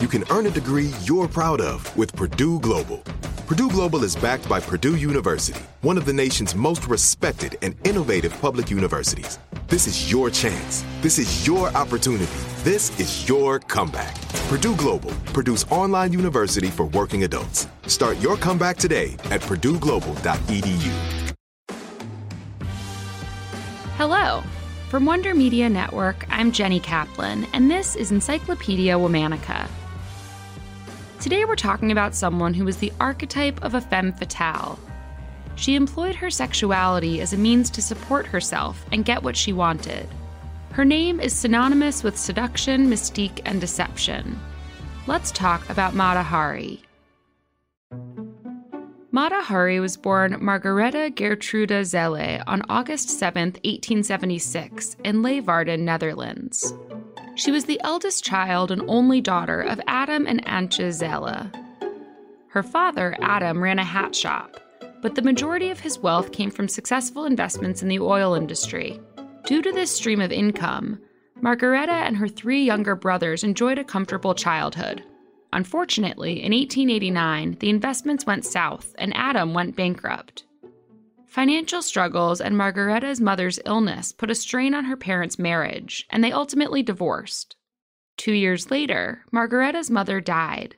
you can earn a degree you're proud of with Purdue Global. Purdue Global is backed by Purdue University, one of the nation's most respected and innovative public universities. This is your chance. This is your opportunity. This is your comeback. Purdue Global, Purdue's online university for working adults. Start your comeback today at purdueglobal.edu. Hello. From Wonder Media Network, I'm Jenny Kaplan, and this is Encyclopedia Womanica. Today we're talking about someone who was the archetype of a femme fatale. She employed her sexuality as a means to support herself and get what she wanted. Her name is synonymous with seduction, mystique, and deception. Let's talk about Mata Hari. Mata Hari was born Margaretha Gertruda Zelle on August 7, 1876, in Leeuwarden, Netherlands. She was the eldest child and only daughter of Adam and Antje Zelle. Her father, Adam, ran a hat shop, but the majority of his wealth came from successful investments in the oil industry. Due to this stream of income, Margaretha and her three younger brothers enjoyed a comfortable childhood. Unfortunately, in 1889, the investments went south and Adam went bankrupt. Financial struggles and Margaretha's mother's illness put a strain on her parents' marriage, and they ultimately divorced. Two years later, Margaretha's mother died.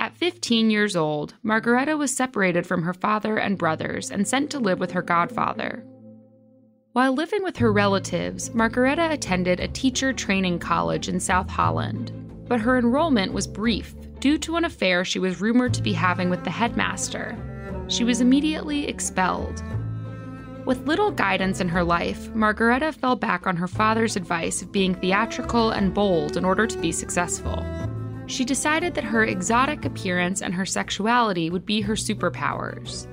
At 15 years old, Margaretha was separated from her father and brothers and sent to live with her godfather. While living with her relatives, Margaretha attended a teacher training college in South Holland, but her enrollment was brief due to an affair she was rumored to be having with the headmaster. She was immediately expelled. With little guidance in her life, Margaretha fell back on her father's advice of being theatrical and bold in order to be successful. She decided that her exotic appearance and her sexuality would be her superpowers.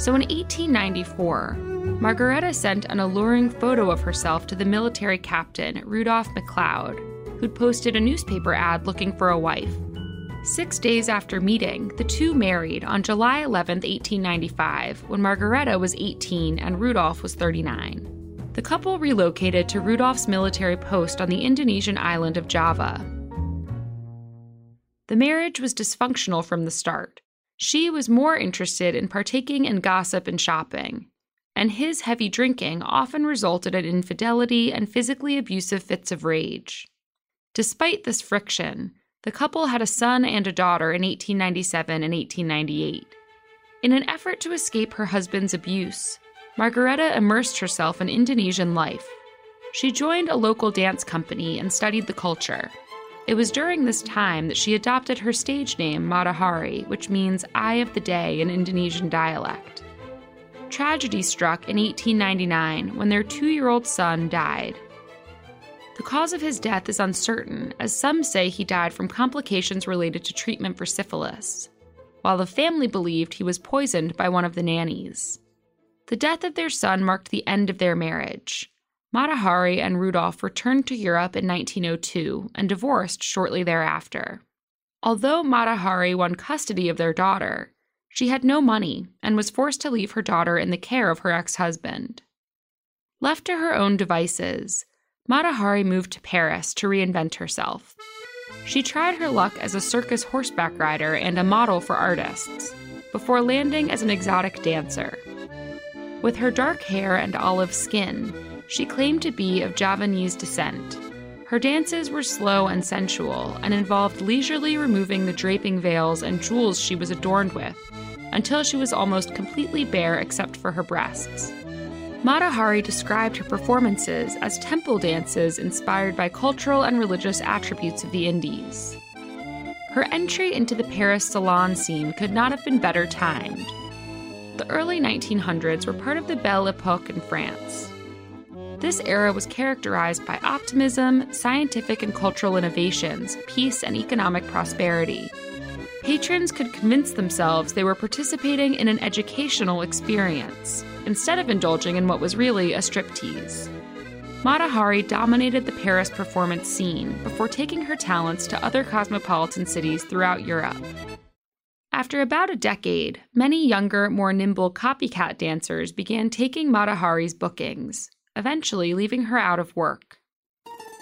So in 1894, Margaretha sent an alluring photo of herself to the military captain, Rudolph MacLeod, who'd posted a newspaper ad looking for a wife. Six days after meeting, the two married on July 11, 1895, when Margaretha was 18 and Rudolph was 39. The couple relocated to Rudolph's military post on the Indonesian island of Java. The marriage was dysfunctional from the start. She was more interested in partaking in gossip and shopping, and his heavy drinking often resulted in infidelity and physically abusive fits of rage. Despite this friction, the couple had a son and a daughter in 1897 and 1898. In an effort to escape her husband's abuse, Margaretha immersed herself in Indonesian life. She joined a local dance company and studied the culture. It was during this time that she adopted her stage name Mata Hari, which means Eye of the Day in Indonesian dialect. Tragedy struck in 1899 when their two year old son died. The cause of his death is uncertain, as some say he died from complications related to treatment for syphilis, while the family believed he was poisoned by one of the nannies. The death of their son marked the end of their marriage. Mata Hari and Rudolph returned to Europe in 1902 and divorced shortly thereafter. Although Mata Hari won custody of their daughter, she had no money and was forced to leave her daughter in the care of her ex husband. Left to her own devices, Mata Hari moved to Paris to reinvent herself. She tried her luck as a circus horseback rider and a model for artists, before landing as an exotic dancer. With her dark hair and olive skin, she claimed to be of Javanese descent. Her dances were slow and sensual and involved leisurely removing the draping veils and jewels she was adorned with, until she was almost completely bare except for her breasts. Mata Hari described her performances as temple dances inspired by cultural and religious attributes of the Indies. Her entry into the Paris salon scene could not have been better timed. The early 1900s were part of the Belle Epoque in France. This era was characterized by optimism, scientific and cultural innovations, peace, and economic prosperity. Patrons could convince themselves they were participating in an educational experience, instead of indulging in what was really a striptease. Mata Hari dominated the Paris performance scene before taking her talents to other cosmopolitan cities throughout Europe. After about a decade, many younger, more nimble copycat dancers began taking Mata Hari's bookings, eventually leaving her out of work.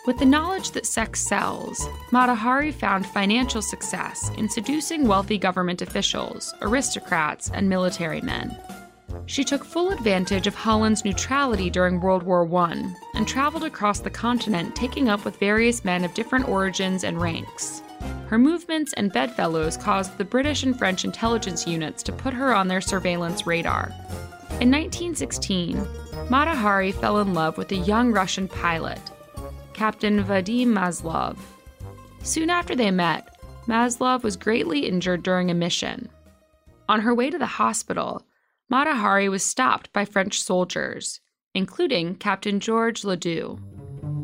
With the knowledge that sex sells, Mata Hari found financial success in seducing wealthy government officials, aristocrats, and military men. She took full advantage of Holland's neutrality during World War I and traveled across the continent, taking up with various men of different origins and ranks. Her movements and bedfellows caused the British and French intelligence units to put her on their surveillance radar. In 1916, Mata Hari fell in love with a young Russian pilot, Captain Vadim Maslov. Soon after they met, Maslov was greatly injured during a mission. On her way to the hospital, Mata Hari was stopped by French soldiers, including Captain George Ladoux,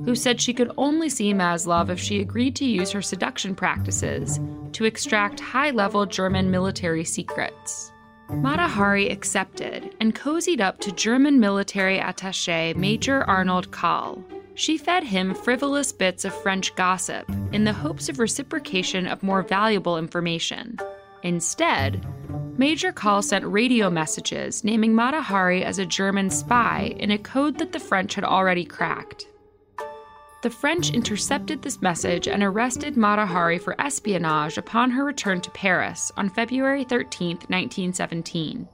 who said she could only see Maslov if she agreed to use her seduction practices to extract high level German military secrets. Mata Hari accepted and cozied up to German military attache Major Arnold Kalle. She fed him frivolous bits of French gossip in the hopes of reciprocation of more valuable information. Instead, Major Kalle sent radio messages naming Mata Hari as a German spy in a code that the French had already cracked. The French intercepted this message and arrested Mata Hari for espionage upon her return to Paris on February 13, 1917.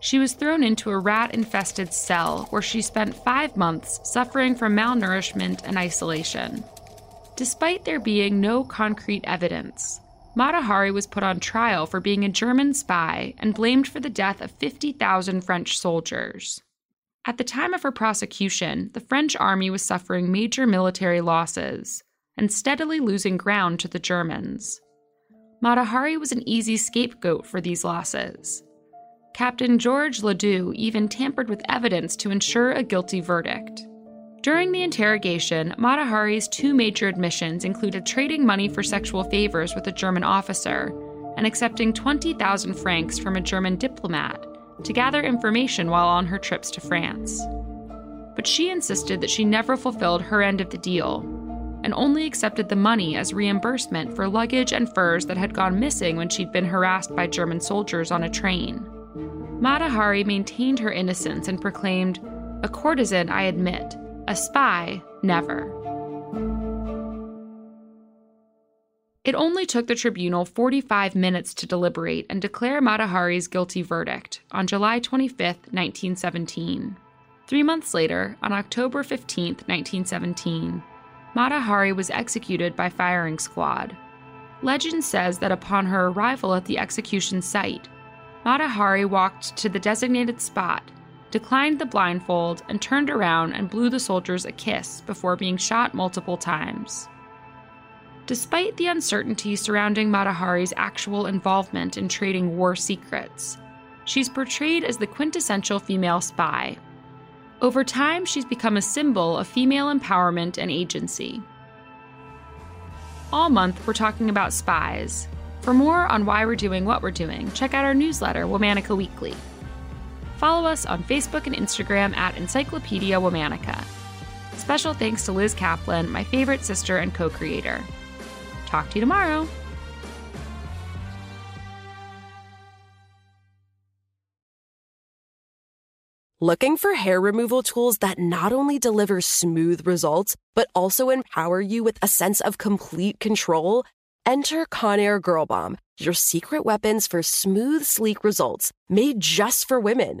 She was thrown into a rat infested cell where she spent five months suffering from malnourishment and isolation. Despite there being no concrete evidence, Mata Hari was put on trial for being a German spy and blamed for the death of 50,000 French soldiers. At the time of her prosecution, the French army was suffering major military losses and steadily losing ground to the Germans. Mata Hari was an easy scapegoat for these losses. Captain George Ladoux even tampered with evidence to ensure a guilty verdict. During the interrogation, Mata Hari's two major admissions included trading money for sexual favors with a German officer and accepting 20,000 francs from a German diplomat to gather information while on her trips to France. But she insisted that she never fulfilled her end of the deal and only accepted the money as reimbursement for luggage and furs that had gone missing when she'd been harassed by German soldiers on a train. Mata Hari maintained her innocence and proclaimed, A courtesan, I admit, a spy, never. It only took the tribunal 45 minutes to deliberate and declare Mata Hari's guilty verdict on July 25, 1917. Three months later, on October 15, 1917, Mata Hari was executed by firing squad. Legend says that upon her arrival at the execution site, Mata Hari walked to the designated spot declined the blindfold, and turned around and blew the soldiers a kiss before being shot multiple times. Despite the uncertainty surrounding Mata Hari's actual involvement in trading war secrets, she's portrayed as the quintessential female spy. Over time, she's become a symbol of female empowerment and agency. All month, we're talking about spies. For more on why we're doing what we're doing, check out our newsletter, Womanica Weekly follow us on Facebook and Instagram at Encyclopedia Womanica. Special thanks to Liz Kaplan, my favorite sister and co creator. Talk to you tomorrow. Looking for hair removal tools that not only deliver smooth results, but also empower you with a sense of complete control? Enter Conair Girl Bomb, your secret weapons for smooth, sleek results made just for women.